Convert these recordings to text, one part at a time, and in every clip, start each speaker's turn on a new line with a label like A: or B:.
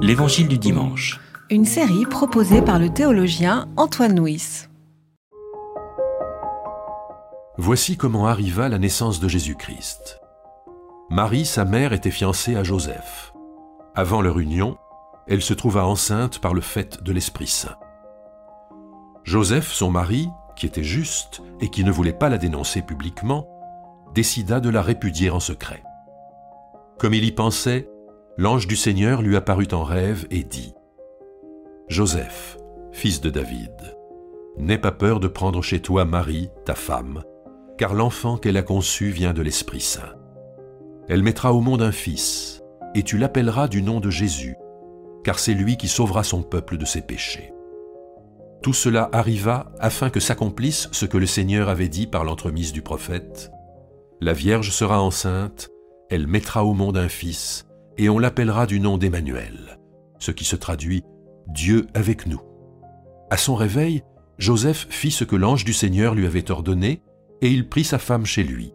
A: L'Évangile du dimanche.
B: Une série proposée par le théologien Antoine Nuis.
C: Voici comment arriva la naissance de Jésus-Christ. Marie, sa mère, était fiancée à Joseph. Avant leur union, elle se trouva enceinte par le fait de l'Esprit Saint. Joseph, son mari, qui était juste et qui ne voulait pas la dénoncer publiquement, décida de la répudier en secret. Comme il y pensait, l'ange du Seigneur lui apparut en rêve et dit Joseph, fils de David, n'aie pas peur de prendre chez toi Marie, ta femme, car l'enfant qu'elle a conçu vient de l'Esprit Saint. Elle mettra au monde un fils, et tu l'appelleras du nom de Jésus, car c'est lui qui sauvera son peuple de ses péchés. Tout cela arriva afin que s'accomplisse ce que le Seigneur avait dit par l'entremise du prophète. La Vierge sera enceinte, elle mettra au monde un fils, et on l'appellera du nom d'Emmanuel, ce qui se traduit Dieu avec nous. À son réveil, Joseph fit ce que l'ange du Seigneur lui avait ordonné, et il prit sa femme chez lui.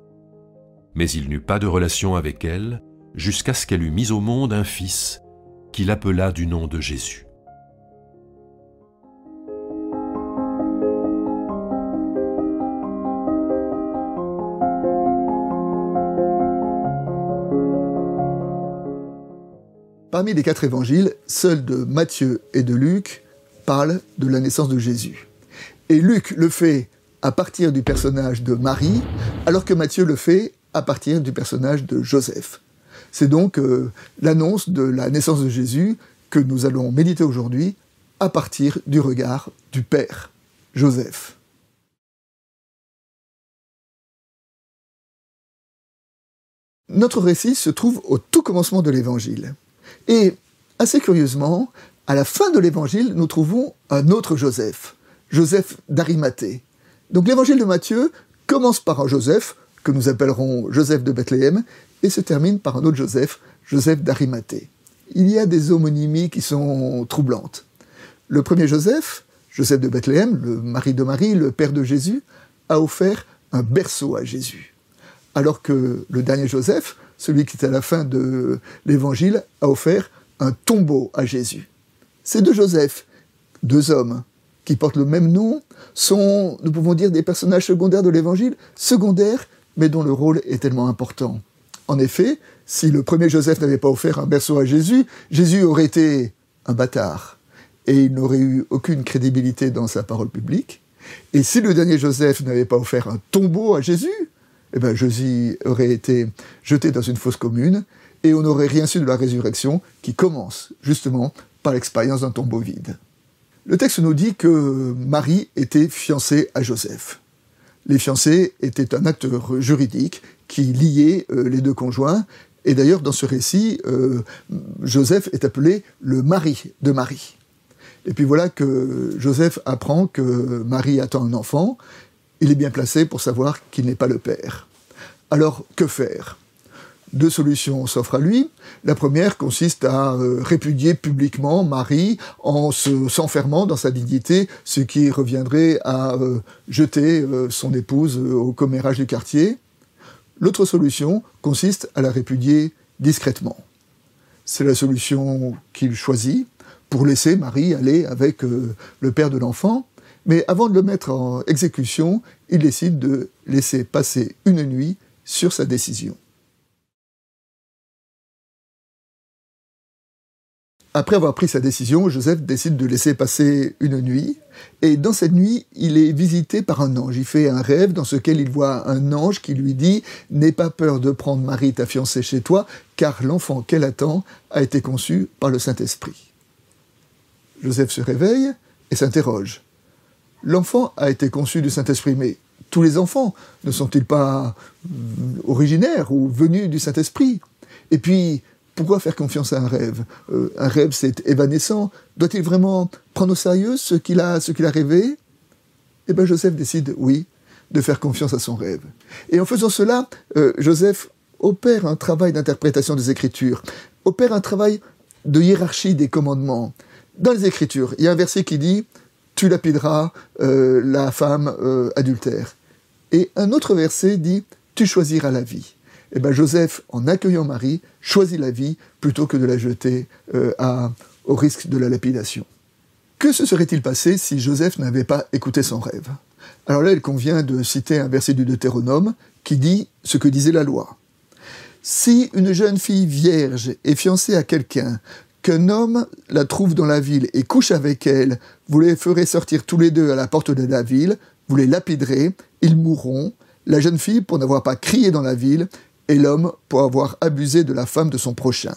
C: Mais il n'eut pas de relation avec elle, jusqu'à ce qu'elle eût mis au monde un fils, qu'il appela du nom de Jésus.
D: Parmi les quatre évangiles, seuls de Matthieu et de Luc parlent de la naissance de Jésus. Et Luc le fait à partir du personnage de Marie, alors que Matthieu le fait à partir du personnage de Joseph. C'est donc euh, l'annonce de la naissance de Jésus que nous allons méditer aujourd'hui à partir du regard du Père, Joseph. Notre récit se trouve au tout commencement de l'Évangile. Et assez curieusement, à la fin de l'évangile, nous trouvons un autre Joseph, Joseph d'Arimathée. Donc l'évangile de Matthieu commence par un Joseph, que nous appellerons Joseph de Bethléem, et se termine par un autre Joseph, Joseph d'Arimathée. Il y a des homonymies qui sont troublantes. Le premier Joseph, Joseph de Bethléem, le mari de Marie, le père de Jésus, a offert un berceau à Jésus. Alors que le dernier Joseph, celui qui est à la fin de l'évangile, a offert un tombeau à Jésus. Ces deux Joseph, deux hommes qui portent le même nom, sont, nous pouvons dire, des personnages secondaires de l'évangile, secondaires, mais dont le rôle est tellement important. En effet, si le premier Joseph n'avait pas offert un berceau à Jésus, Jésus aurait été un bâtard, et il n'aurait eu aucune crédibilité dans sa parole publique. Et si le dernier Joseph n'avait pas offert un tombeau à Jésus, eh ben, aurait été jeté dans une fosse commune et on n'aurait rien su de la résurrection qui commence justement par l'expérience d'un tombeau vide. Le texte nous dit que Marie était fiancée à Joseph. Les fiancés étaient un acte juridique qui liait euh, les deux conjoints. Et d'ailleurs, dans ce récit, euh, Joseph est appelé le mari de Marie. Et puis voilà que Joseph apprend que Marie attend un enfant, il est bien placé pour savoir qu'il n'est pas le père. Alors, que faire? Deux solutions s'offrent à lui. La première consiste à euh, répudier publiquement Marie en s'enfermant dans sa dignité, ce qui reviendrait à euh, jeter euh, son épouse au commérage du quartier. L'autre solution consiste à la répudier discrètement. C'est la solution qu'il choisit pour laisser Marie aller avec le père de l'enfant, mais avant de le mettre en exécution, il décide de laisser passer une nuit sur sa décision. Après avoir pris sa décision, Joseph décide de laisser passer une nuit, et dans cette nuit, il est visité par un ange. Il fait un rêve dans lequel il voit un ange qui lui dit « N'aie pas peur de prendre Marie, ta fiancée, chez toi, car l'enfant qu'elle attend a été conçu par le Saint-Esprit. » Joseph se réveille et s'interroge l'enfant a été conçu du Saint-Esprit, mais tous les enfants ne sont-ils pas euh, originaires ou venus du Saint-Esprit? Et puis, pourquoi faire confiance à un rêve? Euh, Un rêve, c'est évanescent. Doit-il vraiment prendre au sérieux ce qu'il a, ce qu'il a rêvé? Eh bien, Joseph décide, oui, de faire confiance à son rêve. Et en faisant cela, euh, Joseph opère un travail d'interprétation des Écritures, opère un travail de hiérarchie des commandements. Dans les Écritures, il y a un verset qui dit tu lapideras euh, la femme euh, adultère. Et un autre verset dit, tu choisiras la vie. eh ben Joseph, en accueillant Marie, choisit la vie plutôt que de la jeter euh, au risque de la lapidation. Que se serait-il passé si Joseph n'avait pas écouté son rêve? Alors là, il convient de citer un verset du Deutéronome qui dit ce que disait la loi. Si une jeune fille vierge est fiancée à quelqu'un, qu'un homme la trouve dans la ville et couche avec elle, vous les ferez sortir tous les deux à la porte de la ville, vous les lapiderez, ils mourront, la jeune fille pour n'avoir pas crié dans la ville, et l'homme pour avoir abusé de la femme de son prochain.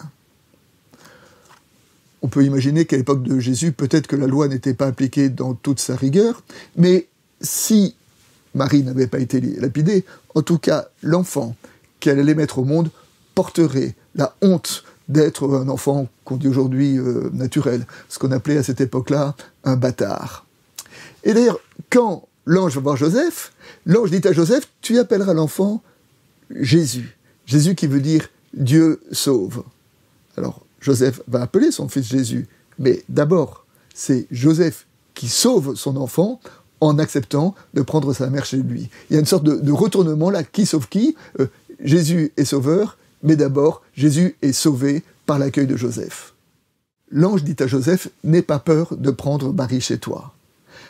D: On peut imaginer qu'à l'époque de Jésus, peut-être que la loi n'était pas appliquée dans toute sa rigueur, mais si Marie n'avait pas été lapidée, en tout cas, l'enfant qu'elle allait mettre au monde porterait la honte d'être un enfant qu'on dit aujourd'hui euh, naturel, ce qu'on appelait à cette époque-là un bâtard. Et d'ailleurs, quand l'ange va voir Joseph, l'ange dit à Joseph, tu appelleras l'enfant Jésus. Jésus qui veut dire Dieu sauve. Alors, Joseph va appeler son fils Jésus, mais d'abord, c'est Joseph qui sauve son enfant en acceptant de prendre sa mère chez lui. Il y a une sorte de, retournement là, qui sauve qui? Euh, Jésus est sauveur, mais d'abord, Jésus est sauvé par l'accueil de Joseph. L'ange dit à Joseph, n'aie pas peur de prendre Marie chez toi.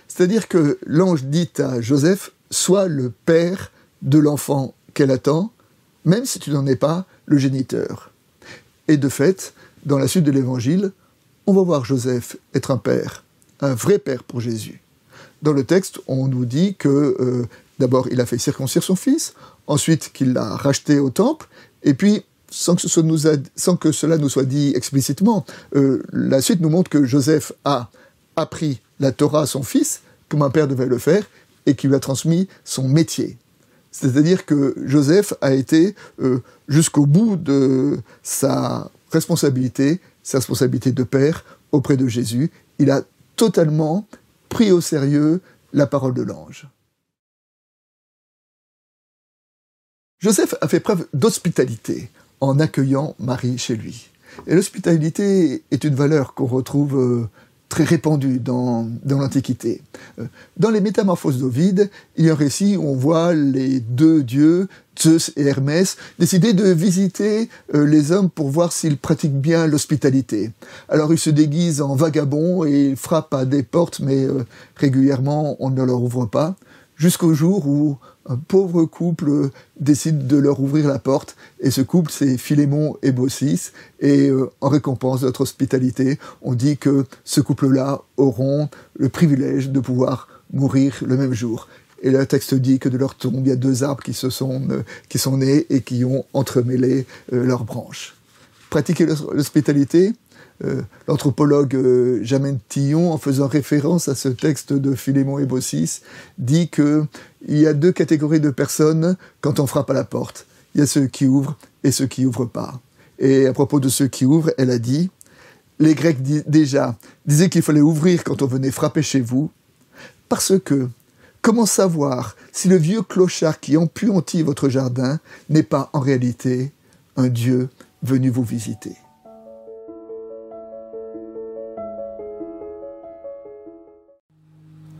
D: C'est-à-dire que l'ange dit à Joseph, sois le père de l'enfant qu'elle attend, même si tu n'en es pas le géniteur. Et de fait, dans la suite de l'évangile, on va voir Joseph être un père, un vrai père pour Jésus. Dans le texte, on nous dit que euh, d'abord il a fait circoncire son fils, ensuite qu'il l'a racheté au temple, et puis sans que, cela nous soit dit explicitement, euh, la suite nous montre que Joseph a appris la Torah à son fils, comme un père devait le faire, et qu'il lui a transmis son métier. C'est-à-dire que Joseph a été euh, jusqu'au bout de sa responsabilité, sa responsabilité de père auprès de Jésus. Il a totalement pris au sérieux la parole de l'ange. Joseph a fait preuve d'hospitalité en accueillant Marie chez lui. Et l'hospitalité est une valeur qu'on retrouve euh, très répandu dans, dans l'Antiquité. Euh, dans les Métamorphoses d'Ovide, il y a un récit où on voit les deux dieux, Zeus et Hermès, décider de visiter euh, les hommes pour voir s'ils pratiquent bien l'hospitalité. Alors ils se déguisent en vagabonds et ils frappent à des portes, mais régulièrement on ne leur ouvre pas, jusqu'au jour où un pauvre couple décide de leur ouvrir la porte, et ce couple, c'est Philémon et Baucis, et euh, en récompense de notre hospitalité, on dit que ce couple-là auront le privilège de pouvoir mourir le même jour. Et le texte dit que de leur tombe, il y a deux arbres qui, se sont, euh, qui sont nés et qui ont entremêlé euh, leurs branches. Pratiquer l'hospitalité, euh, l'anthropologue euh, Tillon, en faisant référence à ce texte de Philémon et dit qu'il y a deux catégories de personnes quand on frappe à la porte. Il y a ceux qui ouvrent et ceux qui ouvrent pas. Et à propos de ceux qui ouvrent, elle a dit, les Grecs déjà disaient qu'il fallait ouvrir quand on venait frapper chez vous, parce que comment savoir si le vieux clochard qui empuantit votre jardin n'est pas en réalité un Dieu venu vous visiter?